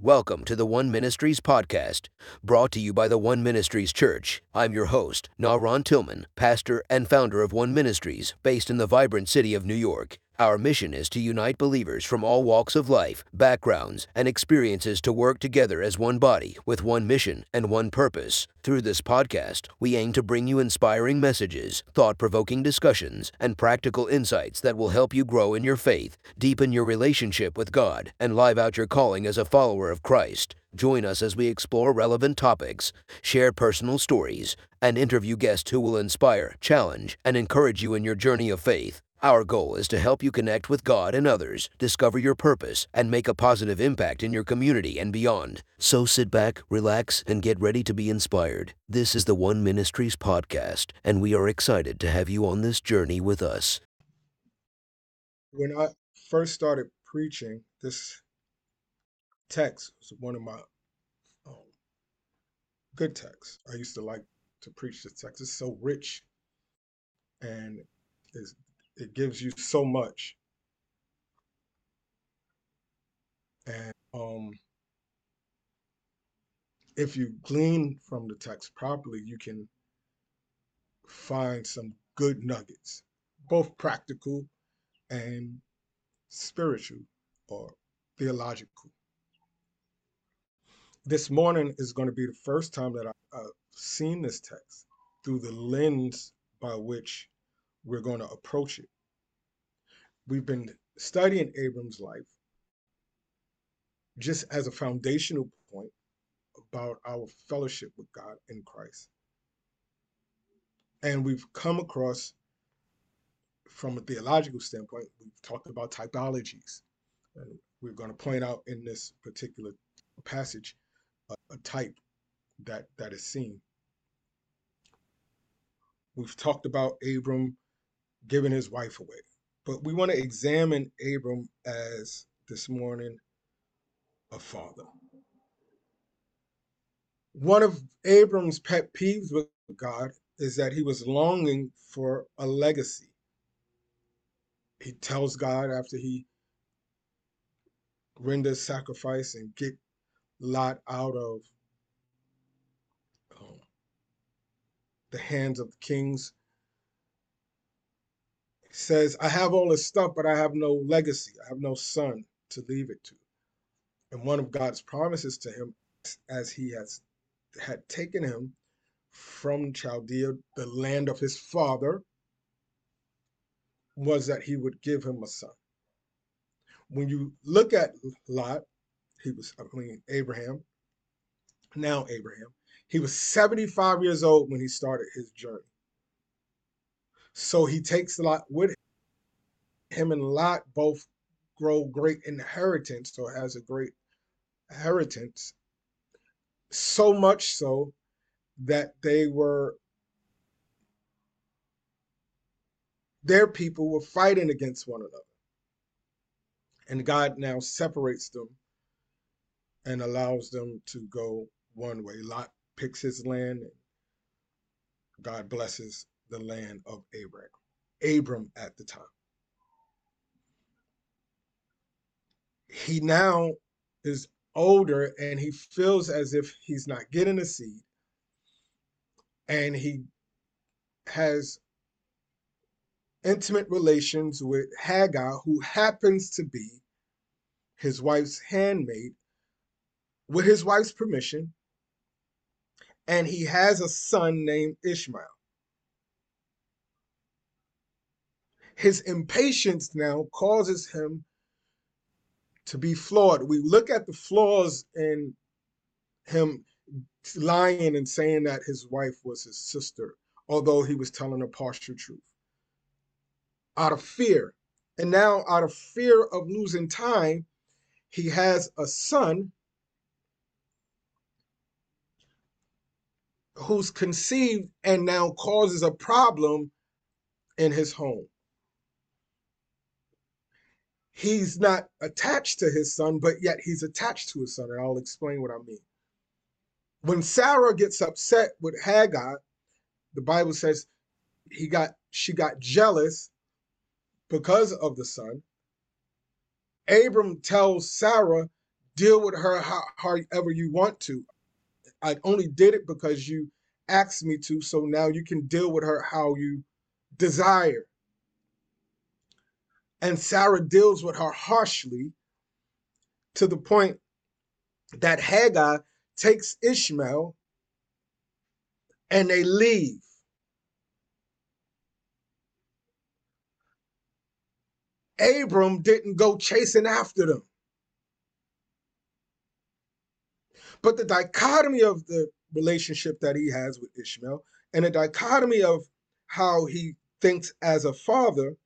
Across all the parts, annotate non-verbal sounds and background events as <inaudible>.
Welcome to the One Ministries podcast, brought to you by the One Ministries Church. I'm your host, NaRon Tillman, pastor and founder of One Ministries, based in the vibrant city of New York. Our mission is to unite believers from all walks of life, backgrounds, and experiences to work together as one body with one mission and one purpose. Through this podcast, we aim to bring you inspiring messages, thought provoking discussions, and practical insights that will help you grow in your faith, deepen your relationship with God, and live out your calling as a follower of Christ. Join us as we explore relevant topics, share personal stories, and interview guests who will inspire, challenge, and encourage you in your journey of faith. Our goal is to help you connect with God and others, discover your purpose, and make a positive impact in your community and beyond. So sit back, relax, and get ready to be inspired. This is the One Ministries podcast, and we are excited to have you on this journey with us. When I first started preaching, this text was one of my um, good texts. I used to like to preach this text. It's so rich and it's it gives you so much. And um, if you glean from the text properly, you can find some good nuggets, both practical and spiritual or theological. This morning is going to be the first time that I've seen this text through the lens by which we're going to approach it. We've been studying Abram's life just as a foundational point about our fellowship with God in Christ. And we've come across, from a theological standpoint, we've talked about typologies. And we're going to point out in this particular passage a, a type that, that is seen. We've talked about Abram giving his wife away. But we want to examine Abram as this morning a father. One of Abram's pet peeves with God is that he was longing for a legacy. He tells God after he renders sacrifice and get Lot out of um, the hands of the kings says, I have all this stuff, but I have no legacy. I have no son to leave it to. And one of God's promises to him, as he has had taken him from Chaldea, the land of his father, was that he would give him a son. When you look at Lot, he was, I mean, Abraham, now Abraham, he was 75 years old when he started his journey. So he takes Lot with him. And Lot both grow great inheritance, so has a great inheritance. So much so that they were their people were fighting against one another. And God now separates them and allows them to go one way. Lot picks his land, and God blesses the land of Abraham, Abram at the time. He now is older and he feels as if he's not getting a seed. And he has intimate relations with Hagar, who happens to be his wife's handmaid, with his wife's permission. And he has a son named Ishmael. his impatience now causes him to be flawed. We look at the flaws in him lying and saying that his wife was his sister, although he was telling a partial truth out of fear. And now, out of fear of losing time, he has a son who's conceived and now causes a problem in his home. He's not attached to his son, but yet he's attached to his son, and I'll explain what I mean. When Sarah gets upset with Hagar, the Bible says he got she got jealous because of the son. Abram tells Sarah, deal with her how, however you want to. I only did it because you asked me to, so now you can deal with her how you desire. And Sarah deals with her harshly to the point that Hagar takes Ishmael and they leave. Abram didn't go chasing after them. But the dichotomy of the relationship that he has with Ishmael and the dichotomy of how he thinks as a father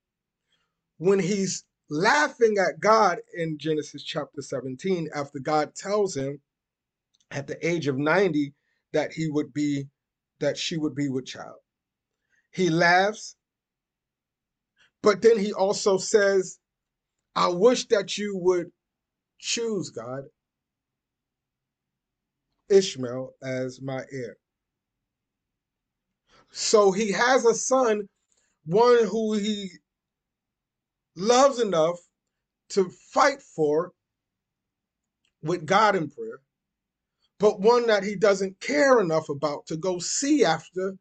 when he's laughing at God in Genesis chapter 17 after God tells him at the age of 90 that he would be that she would be with child. He laughs, but then he also says, I wish that you would choose God Ishmael as my heir. So he has a son, one who he loves enough to fight for with God in prayer, but one that he doesn't care enough about to go see after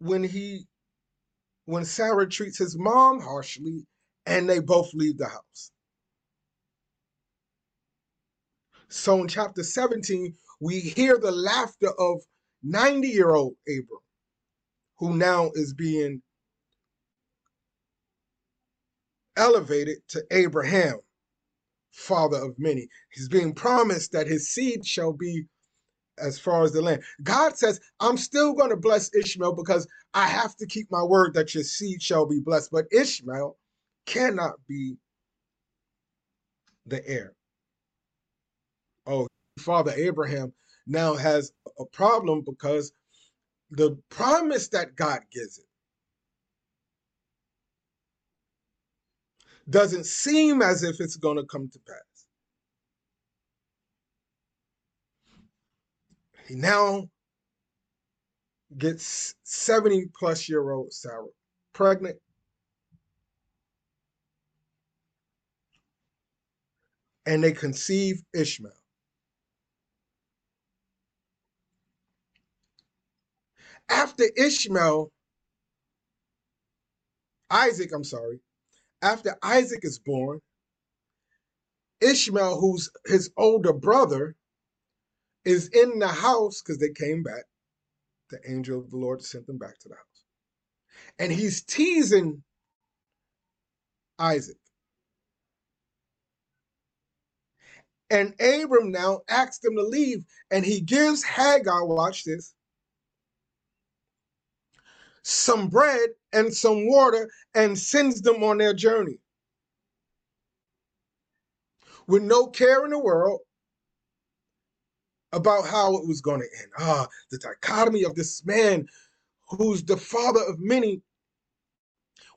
when he when Sarah treats his mom harshly and they both leave the house. So in chapter 17, we hear the laughter of 90 year old Abram, who now is being elevated to Abraham, father of many. He's being promised that his seed shall be as far as the land. God says, I'm still going to bless Ishmael because I have to keep my word that your seed shall be blessed. But Ishmael cannot be the heir oh, Father Abraham now has a problem because the promise that God gives it doesn't seem as if it's going to come to pass. He now gets 70 plus year old Sarah pregnant. And they conceive Ishmael. after Ishmael, Isaac, I'm sorry, after Isaac is born, Ishmael, who's his older brother, is in the house because they came back. The angel of the Lord sent them back to the house. And he's teasing Isaac. And Abram now asks them to leave, and he gives Hagar, watch this, some bread and some water and sends them on their journey. With no care in the world about how it was going to end. Ah, the dichotomy of this man who's the father of many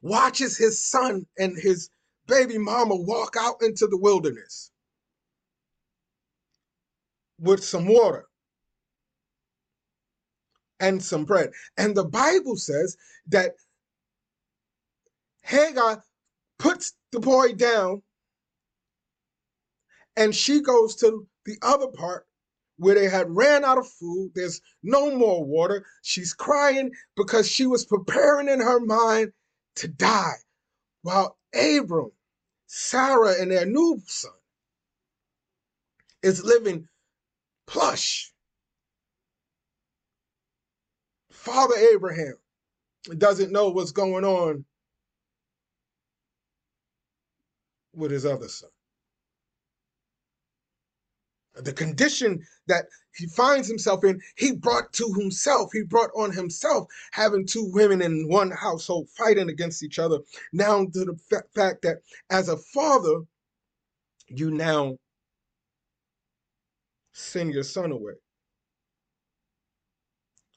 watches his son and his baby mama walk out into the wilderness with some water and some bread. And the Bible says that Hagar puts the boy down and she goes to the other part where they had ran out of food. There's no more water. She's crying because she was preparing in her mind to die. While Abram, Sarah, and their new son is living plush Father Abraham doesn't know what's going on with his other son. The condition that he finds himself in, he brought to himself. He brought on himself having two women in one household fighting against each other. Now, to the fact that as a father, you now send your son away.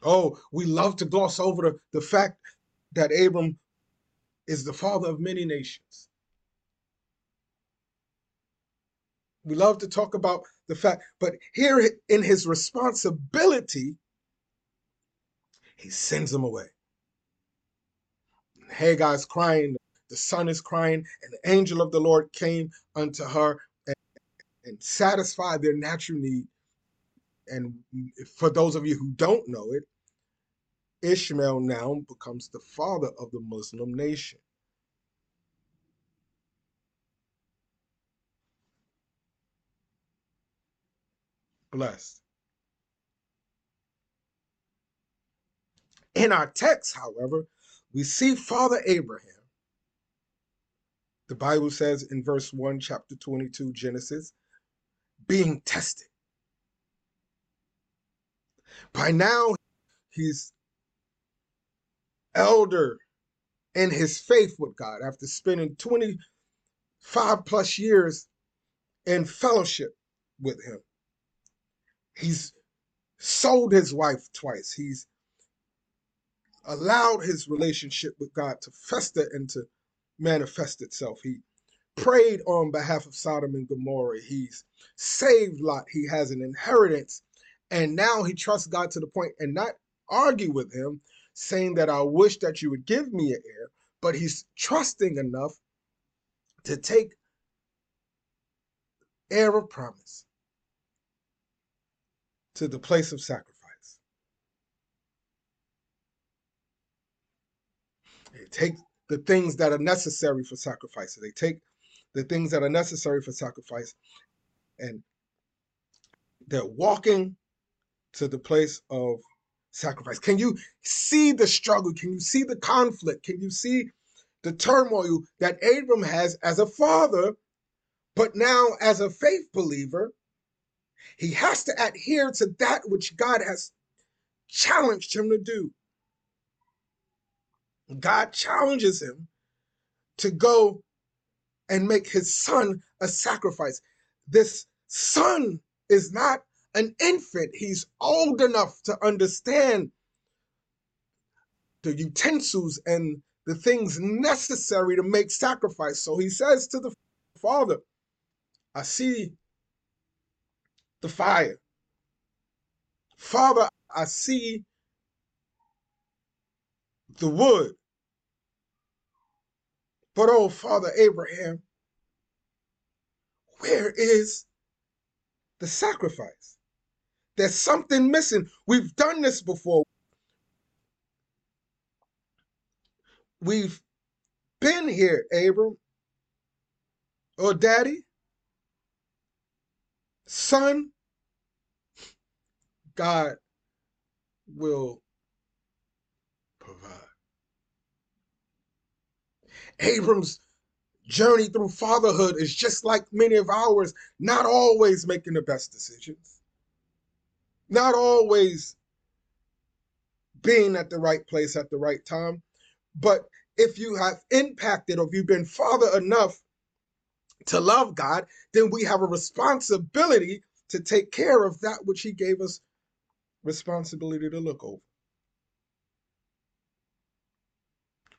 Oh, we love to gloss over the, the fact that Abram is the father of many nations. We love to talk about the fact, but here in his responsibility, he sends them away. Hagar's crying, the son is crying, and the angel of the Lord came unto her and, and satisfied their natural need. And for those of you who don't know it, Ishmael now becomes the father of the Muslim nation. Blessed. In our text, however, we see Father Abraham. The Bible says in verse 1, chapter 22, Genesis, being tested. By now, he's elder in his faith with God after spending 25 plus years in fellowship with him. He's sold his wife twice. He's allowed his relationship with God to fester and to manifest itself. He prayed on behalf of Sodom and Gomorrah. He's saved Lot. He has an inheritance. And now he trusts God to the point and not argue with him, saying that I wish that you would give me an heir, but he's trusting enough to take heir of promise to the place of sacrifice. They take the things that are necessary for sacrifice. They take the things that are necessary for sacrifice and they're walking to the place of sacrifice. Can you see the struggle? Can you see the conflict? Can you see the turmoil that Abram has as a father, but now as a faith believer? He has to adhere to that which God has challenged him to do. God challenges him to go and make his son a sacrifice. This son is not an infant, he's old enough to understand the utensils and the things necessary to make sacrifice. So he says to the father, I see the fire. Father, I see the wood. But oh, Father Abraham, where is the sacrifice? There's something missing. We've done this before. We've been here, Abram. Or oh, daddy, son, God will provide. Abram's journey through fatherhood is just like many of ours, not always making the best decisions, not always being at the right place at the right time. But if you have impacted or if you've been father enough to love God, then we have a responsibility to take care of that which He gave us responsibility to look over.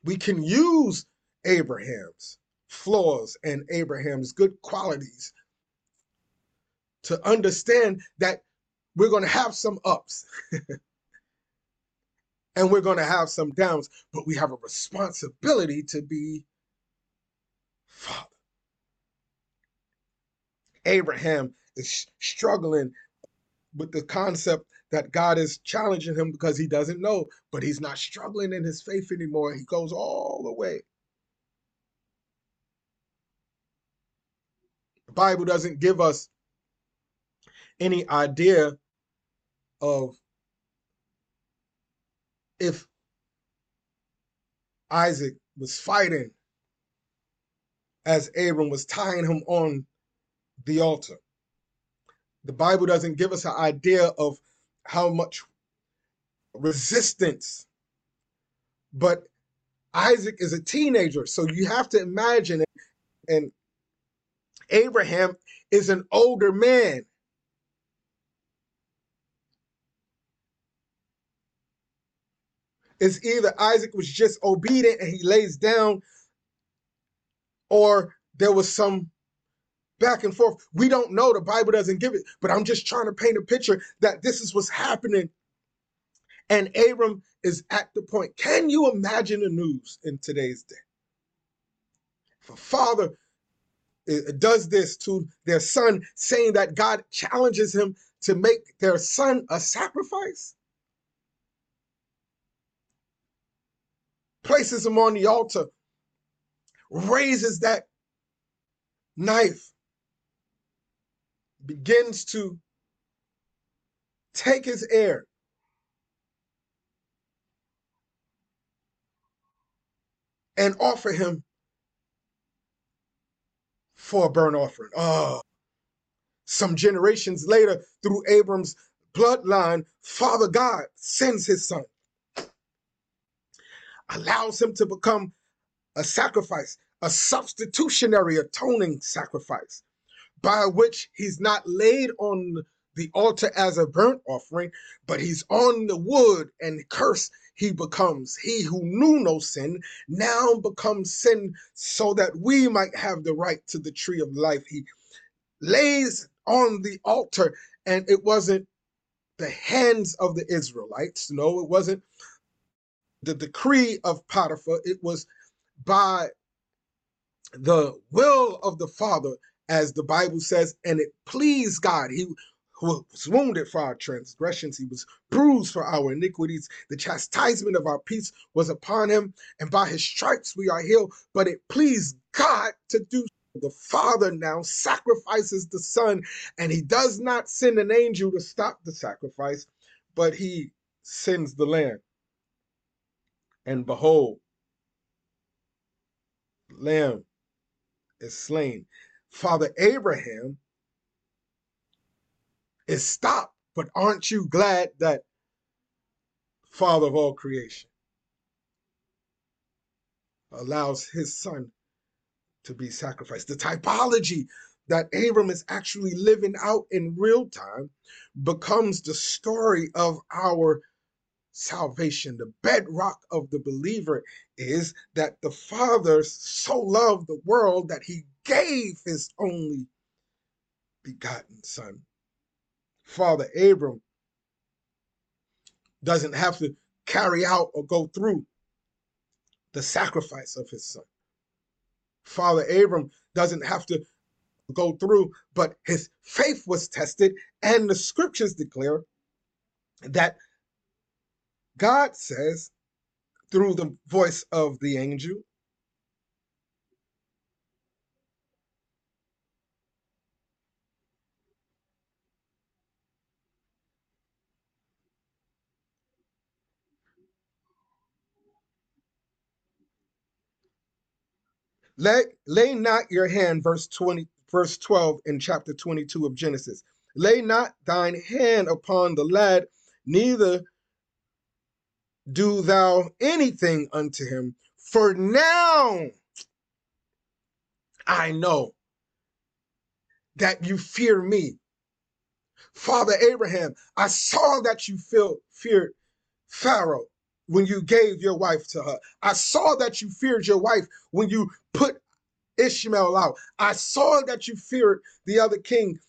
We can use Abraham's flaws and Abraham's good qualities to understand that we're going to have some ups <laughs> and we're going to have some downs, but we have a responsibility to be father. Abraham is struggling with the concept that God is challenging him because he doesn't know, but he's not struggling in his faith anymore. He goes all the way. The Bible doesn't give us any idea of if Isaac was fighting as Abram was tying him on the altar. The Bible doesn't give us an idea of how much resistance, but Isaac is a teenager. So you have to imagine, and Abraham is an older man. Is either Isaac was just obedient and he lays down, or there was some back and forth. We don't know. The Bible doesn't give it, but I'm just trying to paint a picture that this is what's happening. And Abram is at the point. Can you imagine the news in today's day? If a father uh, does this to their son, saying that God challenges him to make their son a sacrifice, places him on the altar, raises that knife, begins to take his heir. And offer him for a burnt offering. Oh, some generations later, through Abram's bloodline, Father God sends his son, allows him to become a sacrifice, a substitutionary atoning sacrifice, by which he's not laid on the altar as a burnt offering, but he's on the wood and curse he becomes. He who knew no sin now becomes sin so that we might have the right to the tree of life. He lays on the altar, and it wasn't the hands of the Israelites. No, it wasn't the decree of Potiphar. It was by the will of the Father, as the Bible says, and it pleased God. He was wounded for our transgressions, he was bruised for our iniquities. The chastisement of our peace was upon him, and by his stripes we are healed. But it pleased God to do the Father now sacrifices the Son, and he does not send an angel to stop the sacrifice, but he sends the Lamb. And behold, Lamb is slain. Father Abraham is stopped. But aren't you glad that Father of all creation allows his son to be sacrificed? The typology that Abram is actually living out in real time becomes the story of our salvation. The bedrock of the believer is that the Father so loved the world that he gave his only begotten Son. Father Abram doesn't have to carry out or go through the sacrifice of his son. Father Abram doesn't have to go through, but his faith was tested, and the scriptures declare that God says through the voice of the angel Lay, lay not your hand, verse 20, verse 12 in chapter 22 of Genesis. Lay not thine hand upon the lad, neither do thou anything unto him. For now I know that you fear me. Father Abraham, I saw that you feared Pharaoh when you gave your wife to her. I saw that you feared your wife when you put Ishmael out. I saw that you feared the other king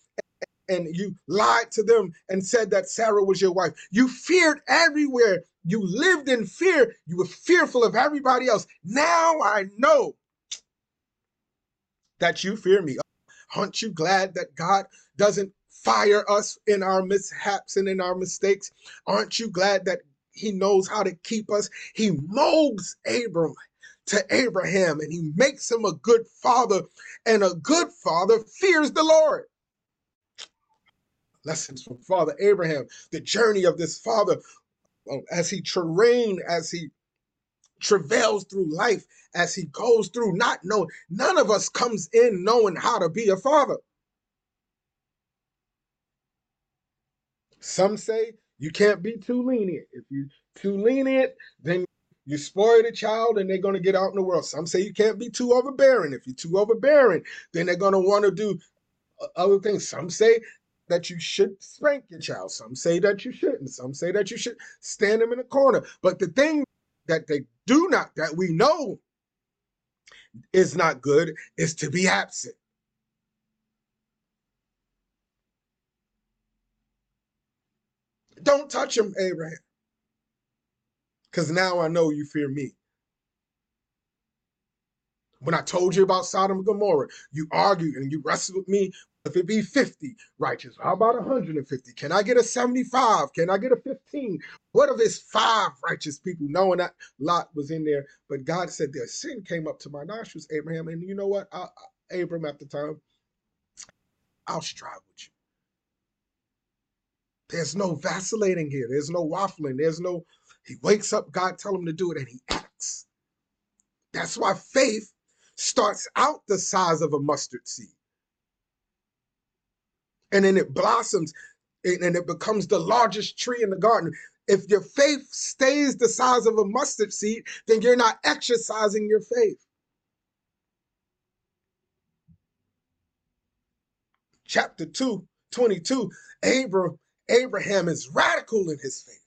and you lied to them and said that Sarah was your wife. You feared everywhere. You lived in fear. You were fearful of everybody else. Now I know that you fear me. Aren't you glad that God doesn't fire us in our mishaps and in our mistakes? Aren't you glad that he knows how to keep us. He molds Abram to Abraham and he makes him a good father. And a good father fears the Lord. Lessons from Father Abraham, the journey of this father um, as he terrain, as he travails through life, as he goes through not knowing. None of us comes in knowing how to be a father. Some say you can't be too lenient. If you're too lenient, then you spoil the child and they're going to get out in the world. Some say you can't be too overbearing. If you're too overbearing, then they're going to want to do uh, other things. Some say that you should spank your child. Some say that you shouldn't. Some say that you should stand them in a corner. But the thing that they do not, that we know is not good, is to be absent. Don't touch him, Abraham. Because now I know you fear me. When I told you about Sodom and Gomorrah, you argued and you wrestled with me. If it be 50 righteous, how about 150? Can I get a 75? Can I get a 15? What if it's five righteous people, knowing that Lot was in there? But God said their sin came up to my nostrils, Abraham. And you know what? I, I, Abram at the time, I'll strive with you. There's no vacillating here. There's no waffling. There's no, he wakes up, God tell him to do it, and he acts. That's why faith starts out the size of a mustard seed. And then it blossoms and it becomes the largest tree in the garden. If your faith stays the size of a mustard seed, then you're not exercising your faith. Chapter 2, 22, Abraham, Abraham is radical in his faith.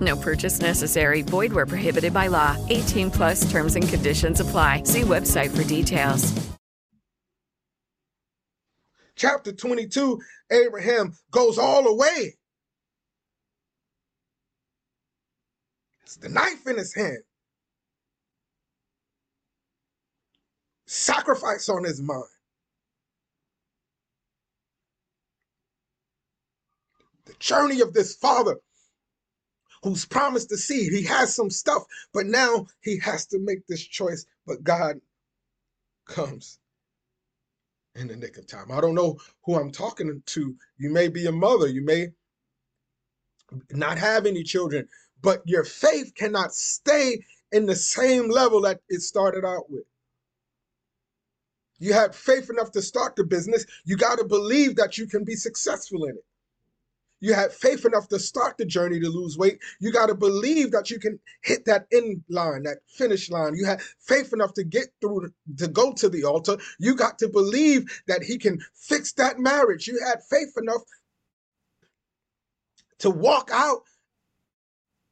No purchase necessary. Void where prohibited by law. 18 plus terms and conditions apply. See website for details. Chapter 22, Abraham goes all the way. It's the knife in his hand. Sacrifice on his mind. The journey of this father who's promised the seed. He has some stuff, but now he has to make this choice. But God comes in the nick of time. I don't know who I'm talking to. You may be a mother, you may not have any children, but your faith cannot stay in the same level that it started out with. You had faith enough to start the business. You got to believe that you can be successful in it. You had faith enough to start the journey to lose weight. You got to believe that you can hit that end line, that finish line. You had faith enough to get through, to go to the altar. You got to believe that He can fix that marriage. You had faith enough to walk out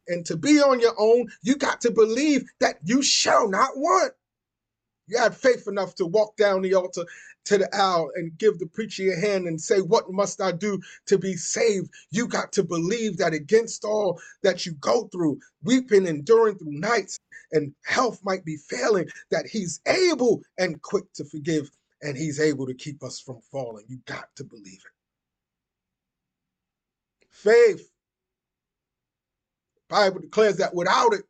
and to be on your own. You got to believe that you shall not want. You had faith enough to walk down the altar to the owl and give the preacher your hand and say, What must I do to be saved? You got to believe that against all that you go through, weeping, enduring through nights, and health might be failing, that He's able and quick to forgive, and He's able to keep us from falling. You got to believe it. Faith. Bible declares that without it,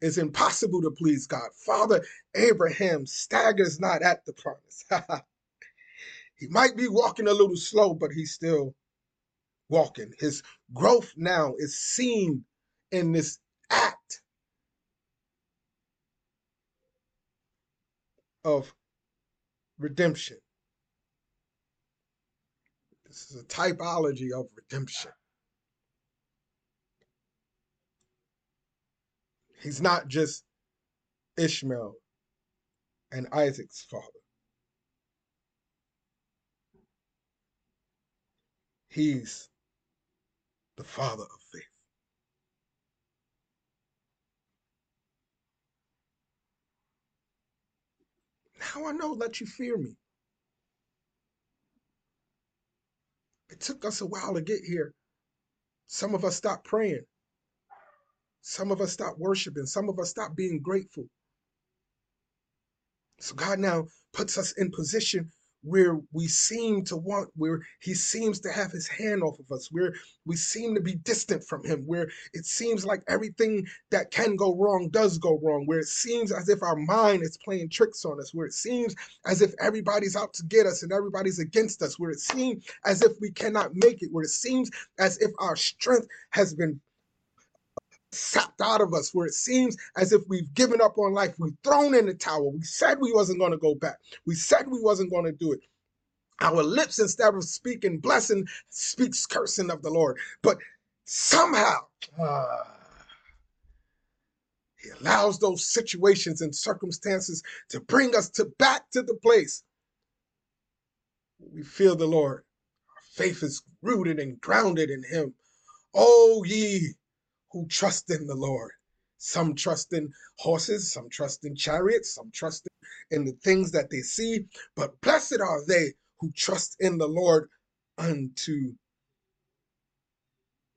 it's impossible to please God. Father Abraham staggers not at the promise. <laughs> he might be walking a little slow, but he's still walking. His growth now is seen in this act of redemption. This is a typology of redemption. He's not just Ishmael and Isaac's father. He's the father of faith. Now I know that you fear me. It took us a while to get here. Some of us stopped praying. Some of us stop worshiping. Some of us stop being grateful. So God now puts us in position where we seem to want, where he seems to have his hand off of us, where we seem to be distant from him, where it seems like everything that can go wrong does go wrong, where it seems as if our mind is playing tricks on us, where it seems as if everybody's out to get us and everybody's against us, where it seems as if we cannot make it, where it seems as if our strength has been sapped out of us where it seems as if we've given up on life. We've thrown in the towel. We said we wasn't going to go back. We said we wasn't going to do it. Our lips instead of speaking blessing speaks cursing of the lord. But somehow uh, <sighs> he allows those situations and circumstances to bring us to back to the place we feel the lord. Our faith is rooted and grounded in him. Oh ye who trust in the Lord. Some trust in horses, some trust in chariots, some trust in the things that they see, but blessed are they who trust in the Lord unto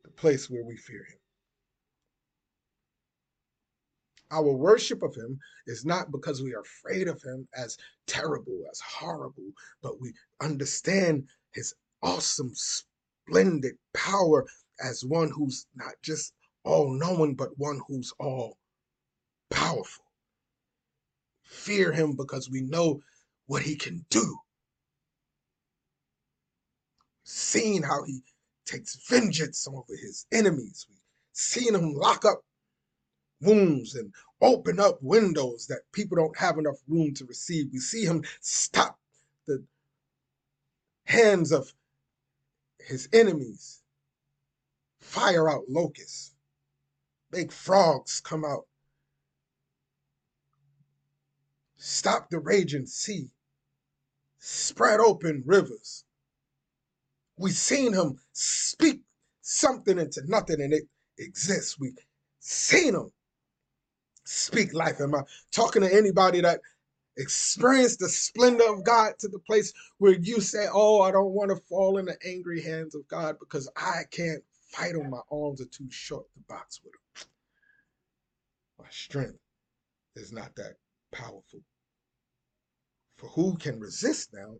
the place where we fear him. Our worship of him is not because we are afraid of him as terrible, as horrible, but we understand his awesome, splendid power as one who's not just Oh, all knowing, but one who's all powerful. Fear him because we know what he can do. Seeing how he takes vengeance over his enemies. We've seen him lock up wounds and open up windows that people don't have enough room to receive. We see him stop the hands of his enemies, fire out locusts make frogs come out. Stop the raging sea. Spread open rivers. We seen him speak something into nothing and it exists. We seen him speak life. Am I talking to anybody that experienced the splendor of God to the place where you say, Oh, I don't want to fall in the angry hands of God because I can't fight him. My arms are too short to box with him my strength is not that powerful. For who can resist now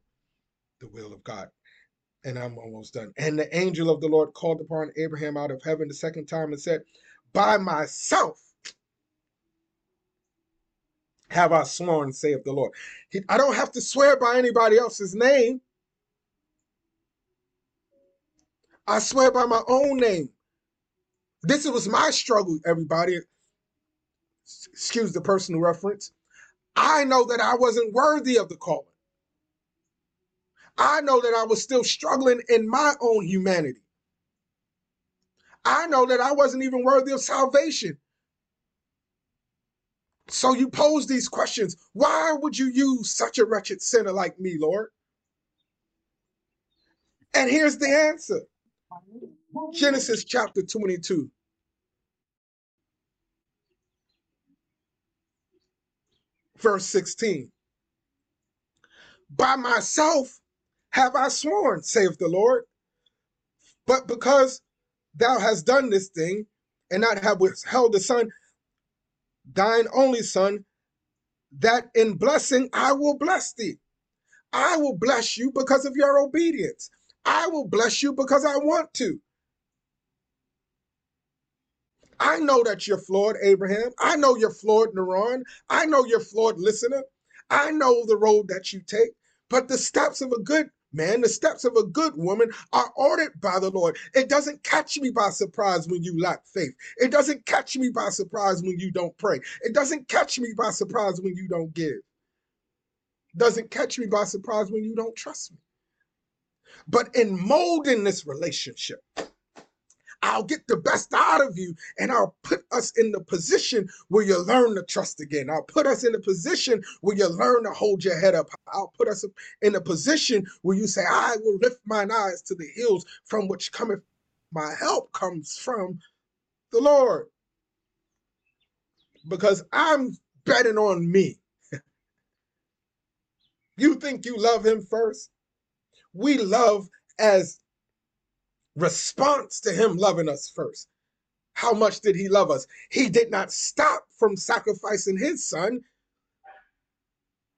the will of God? And I'm almost done. And the angel of the Lord called upon Abraham out of heaven the second time and said, By myself have I sworn, saith the Lord. I don't have to swear by anybody else's name. I swear by my own name. This was my struggle, everybody excuse the personal reference, I know that I wasn't worthy of the calling. I know that I was still struggling in my own humanity. I know that I wasn't even worthy of salvation. So you pose these questions. Why would you use such a wretched sinner like me, Lord? And here's the answer Genesis chapter 22, verse 16. By myself have I sworn, saith the Lord. But because thou hast done this thing, and not have withheld the son, thine only son, that in blessing I will bless thee. I will bless you because of your obedience. I will bless you because I want to. I know that you're flawed, Abraham. I know you're flawed, NaRon. I know you're flawed, listener. I know the road that you take. But the steps of a good man, the steps of a good woman are ordered by the Lord. It doesn't catch me by surprise when you lack faith. It doesn't catch me by surprise when you don't pray. It doesn't catch me by surprise when you don't give. It doesn't catch me by surprise when you don't trust me. But in molding this relationship, I'll get the best out of you and I'll put us in the position where you learn to trust again. I'll put us in a position where you learn to hold your head up. I'll put us in a position where you say, I will lift mine eyes to the hills from which cometh my help comes from the Lord. Because I'm betting on me. <laughs> you think you love him first? We love as response to him loving us first. How much did he love us? He did not stop from sacrificing his son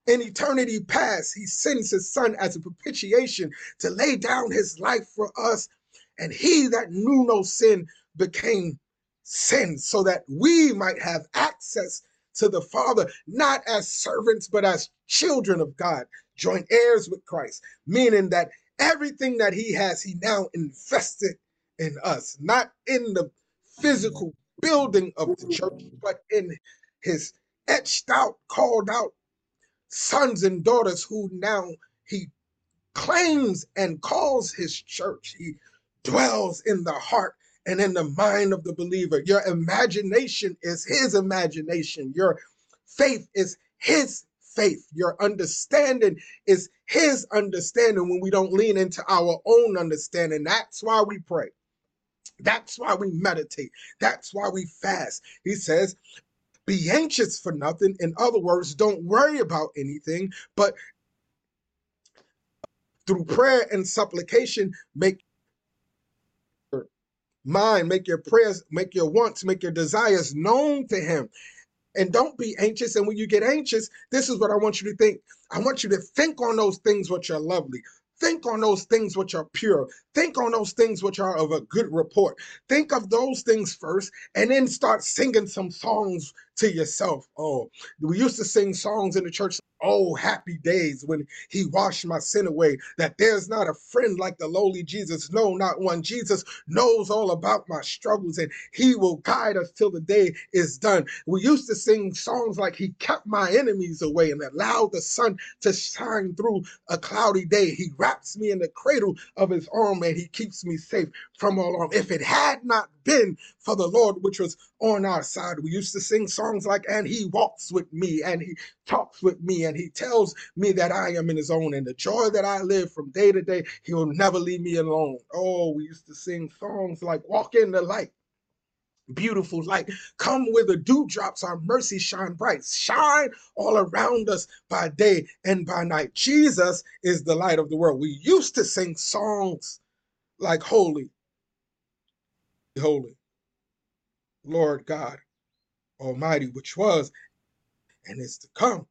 in eternity past, he sends his son as a propitiation to lay down his life for us. And he that knew no sin became sin so that we might have access to the Father, not as servants, but as children of God, joint heirs with Christ, meaning that everything that he has, he now invested in us, not in the physical building of the church, but in his etched out, called out sons and daughters who now he claims and calls his church. He dwells in the heart and in the mind of the believer. Your imagination is his imagination. Your faith is his faith. Your understanding is his understanding when we don't lean into our own understanding. That's why we pray. That's why we meditate. That's why we fast. He says, be anxious for nothing. In other words, don't worry about anything, but through prayer and supplication, make mind, make your prayers, make your wants, make your desires known to Him. And don't be anxious. And when you get anxious, this is what I want you to think. I want you to think on those things which are lovely. Think on those things which are pure. Think on those things which are of a good report. Think of those things first and then start singing some songs to yourself. Oh, we used to sing songs in the church Oh, happy days when he washed my sin away. That there's not a friend like the lowly Jesus. No, not one. Jesus knows all about my struggles and he will guide us till the day is done. We used to sing songs like he kept my enemies away and allowed the sun to shine through a cloudy day. He wraps me in the cradle of his arm and he keeps me safe from all harm. If it had not been for the Lord, which was on our side. We used to sing songs like, and he walks with me, and he talks with me, and he tells me that I am in his own, and the joy that I live from day to day, he will never leave me alone. Oh, we used to sing songs like, walk in the light beautiful light. Come where the dewdrops, our mercy shine bright. Shine all around us by day and by night. Jesus is the light of the world. We used to sing songs like Holy, holy, Lord God Almighty, which was and is to come.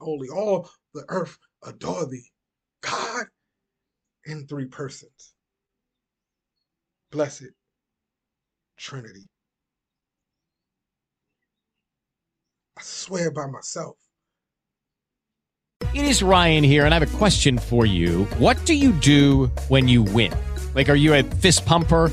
Holy, all the earth adore thee, God in three persons. Blessed Trinity. I swear by myself. It is Ryan here, and I have a question for you. What do you do when you win? Like, are you a fist pumper?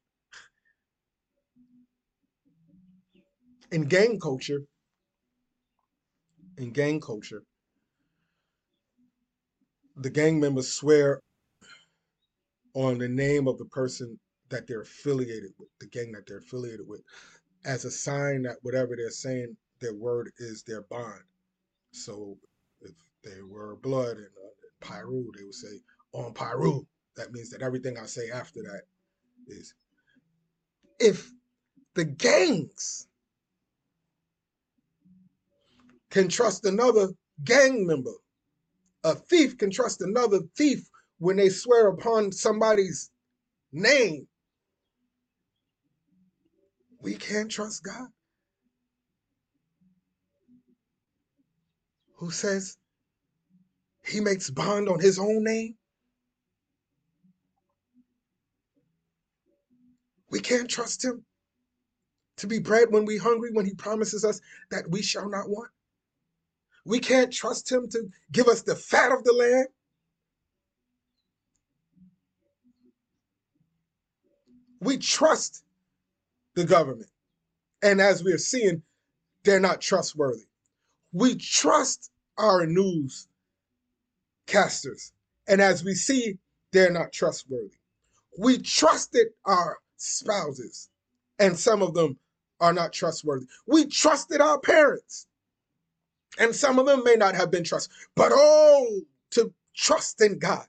In gang culture, in gang culture, the gang members swear on the name of the person that they're affiliated with, the gang that they're affiliated with, as a sign that whatever they're saying, their word is their bond. So if they were blood and uh, Piru, they would say on Piru. That means that everything I say after that is. If the gangs can trust another gang member. A thief can trust another thief when they swear upon somebody's name. We can't trust God. Who says he makes bond on his own name? We can't trust him to be bread when we hungry, when he promises us that we shall not want. We can't trust him to give us the fat of the land. We trust the government. And as we're seeing, they're not trustworthy. We trust our news casters. And as we see, they're not trustworthy. We trusted our spouses, and some of them are not trustworthy. We trusted our parents, and some of them may not have been trust, But oh, to trust in God,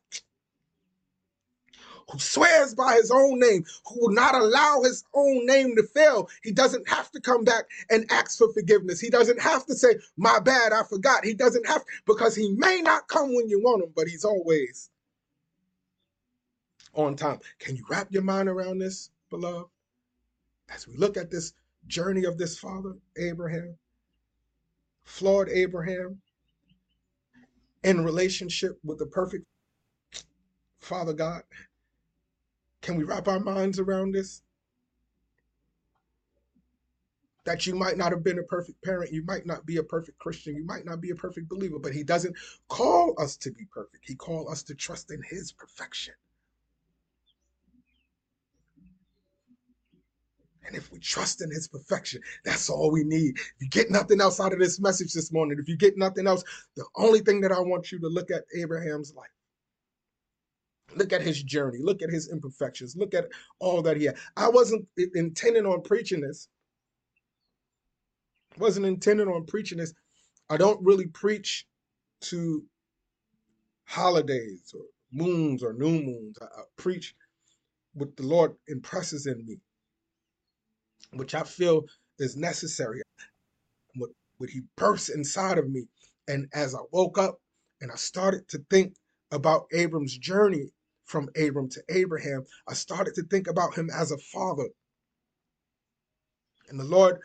who swears by his own name, who will not allow his own name to fail. He doesn't have to come back and ask for forgiveness. He doesn't have to say, My bad, I forgot. He doesn't have, because he may not come when you want him, but he's always on time. Can you wrap your mind around this, beloved? As we look at this journey of this father, Abraham, flawed Abraham, in relationship with the perfect Father God, can we wrap our minds around this? That you might not have been a perfect parent, you might not be a perfect Christian, you might not be a perfect believer, but He doesn't call us to be perfect. He called us to trust in His perfection. And if we trust in his perfection, that's all we need. If you get nothing else out of this message this morning, if you get nothing else, the only thing that I want you to look at Abraham's life. Look at his journey. Look at his imperfections. Look at all that he had. I wasn't intending on preaching this. Wasn't intending on preaching this. I don't really preach to holidays or moons or new moons. I, I preach what the Lord impresses in me which I feel is necessary. What, what he burst inside of me. And as I woke up and I started to think about Abram's journey from Abram to Abraham, I started to think about him as a father. And the Lord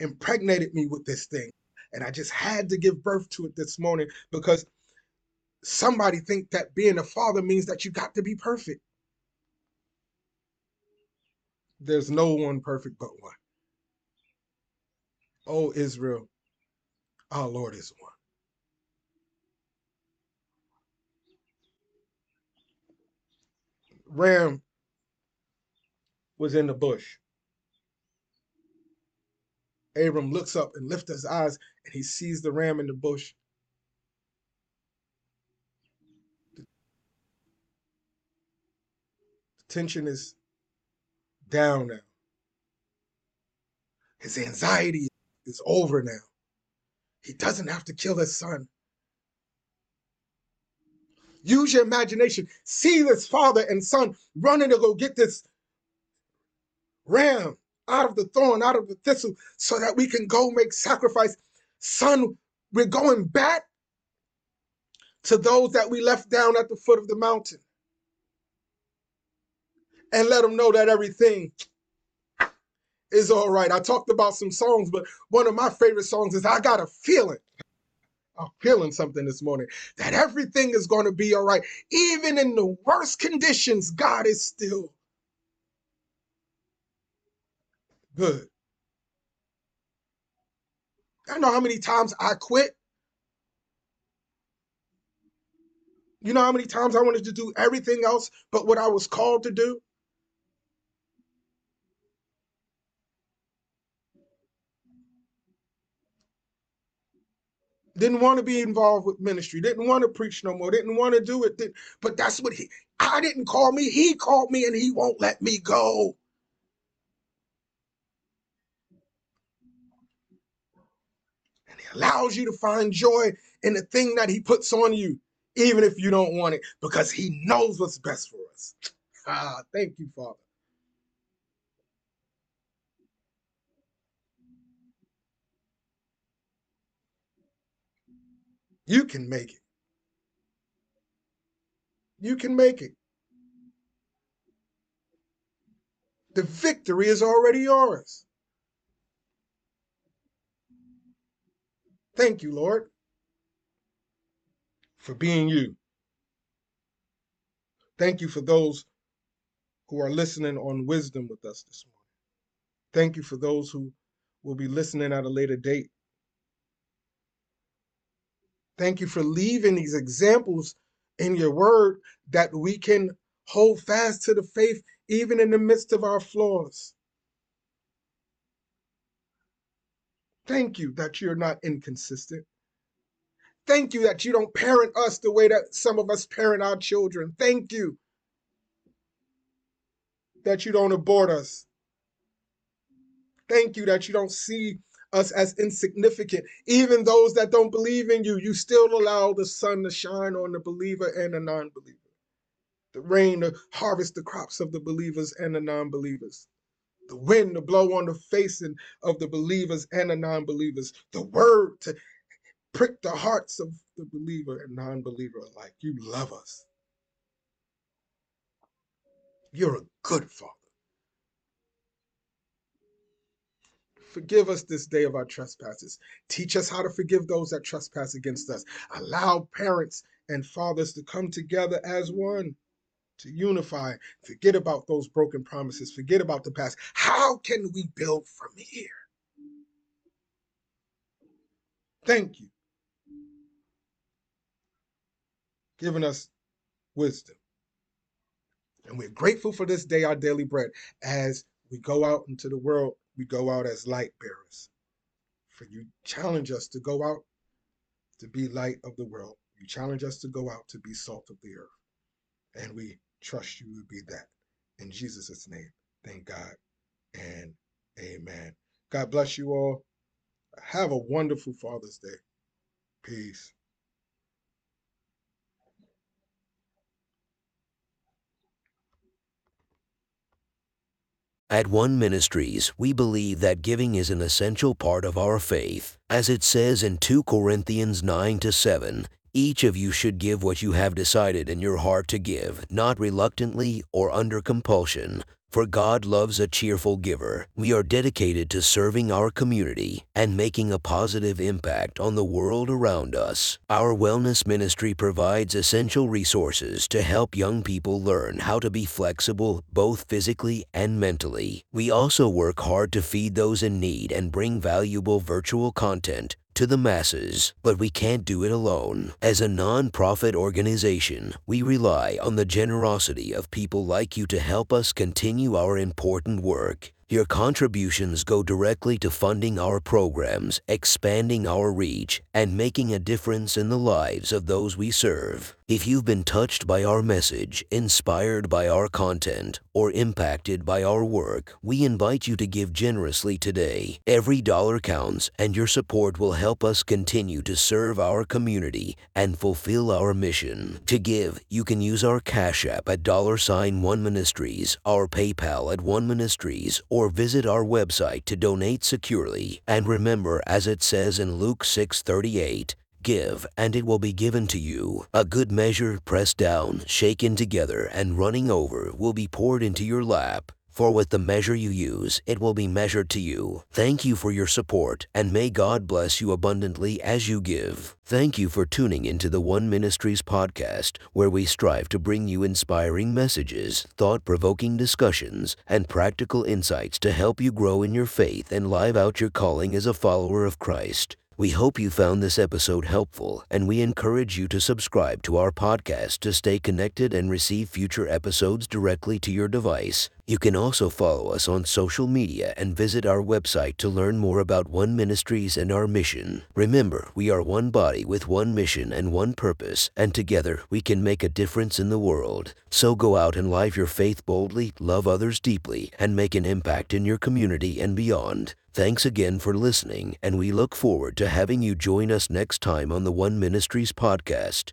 impregnated me with this thing. And I just had to give birth to it this morning because somebody think that being a father means that you got to be perfect there's no one perfect but one. Oh, Israel, our Lord is one. Ram was in the bush. Abram looks up and lifts his eyes and he sees the ram in the bush. The tension is down now. His anxiety is over now. He doesn't have to kill his son. Use your imagination. See this father and son running to go get this ram out of the thorn, out of the thistle, so that we can go make sacrifice. Son, we're going back to those that we left down at the foot of the mountain and let them know that everything is all right. I talked about some songs, but one of my favorite songs is I Got a Feeling. I'm feeling something this morning that everything is going to be all right. Even in the worst conditions, God is still good. I know how many times I quit. You know how many times I wanted to do everything else but what I was called to do? Didn't want to be involved with ministry, didn't want to preach no more, didn't want to do it. Did, but that's what he, I didn't call me, he called me and he won't let me go. And he allows you to find joy in the thing that he puts on you, even if you don't want it, because he knows what's best for us. Ah, thank you, Father. You can make it. You can make it. The victory is already yours. Thank you, Lord, for being you. Thank you for those who are listening on wisdom with us this morning. Thank you for those who will be listening at a later date. Thank you for leaving these examples in your word that we can hold fast to the faith even in the midst of our flaws. Thank you that you're not inconsistent. Thank you that you don't parent us the way that some of us parent our children. Thank you that you don't abort us. Thank you that you don't see us as insignificant. Even those that don't believe in you, you still allow the sun to shine on the believer and the non believer, the rain to harvest the crops of the believers and the non believers. The wind to blow on the face of the believers and the non believers. The word to prick the hearts of the believer and non believer alike. You love us. You're a good father. Forgive us this day of our trespasses. Teach us how to forgive those that trespass against us. Allow parents and fathers to come together as one, to unify. Forget about those broken promises. Forget about the past. How can we build from here? Thank you. Giving us wisdom. And we're grateful for this day, our daily bread, as we go out into the world we go out as light bearers. For you challenge us to go out to be light of the world. You challenge us to go out to be salt of the earth. And we trust you to be that. In Jesus' name, thank God and amen. God bless you all. Have a wonderful Father's Day. Peace. At One Ministries, we believe that giving is an essential part of our faith. As it says in 2 Corinthians 9 to 7, each of you should give what you have decided in your heart to give, not reluctantly or under compulsion, for God loves a cheerful giver. We are dedicated to serving our community and making a positive impact on the world around us. Our wellness ministry provides essential resources to help young people learn how to be flexible both physically and mentally. We also work hard to feed those in need and bring valuable virtual content to the masses, but we can't do it alone. As a non-profit organization, we rely on the generosity of people like you to help us continue our important work. Your contributions go directly to funding our programs, expanding our reach, and making a difference in the lives of those we serve. If you've been touched by our message, inspired by our content, or impacted by our work, we invite you to give generously today. Every dollar counts, and your support will help us continue to serve our community and fulfill our mission. To give, you can use our Cash App at dollar sign One Ministries, our PayPal at One Ministries, or visit our website to donate securely. And remember, as it says in Luke 6:38, Give, and it will be given to you. A good measure, pressed down, shaken together, and running over, will be poured into your lap. For with the measure you use, it will be measured to you. Thank you for your support, and may God bless you abundantly as you give. Thank you for tuning into the One Ministries podcast, where we strive to bring you inspiring messages, thought provoking discussions, and practical insights to help you grow in your faith and live out your calling as a follower of Christ. We hope you found this episode helpful, and we encourage you to subscribe to our podcast to stay connected and receive future episodes directly to your device. You can also follow us on social media and visit our website to learn more about One Ministries and our mission. Remember, we are one body with one mission and one purpose, and together we can make a difference in the world. So go out and live your faith boldly, love others deeply, and make an impact in your community and beyond. Thanks again for listening, and we look forward to having you join us next time on the One Ministries podcast.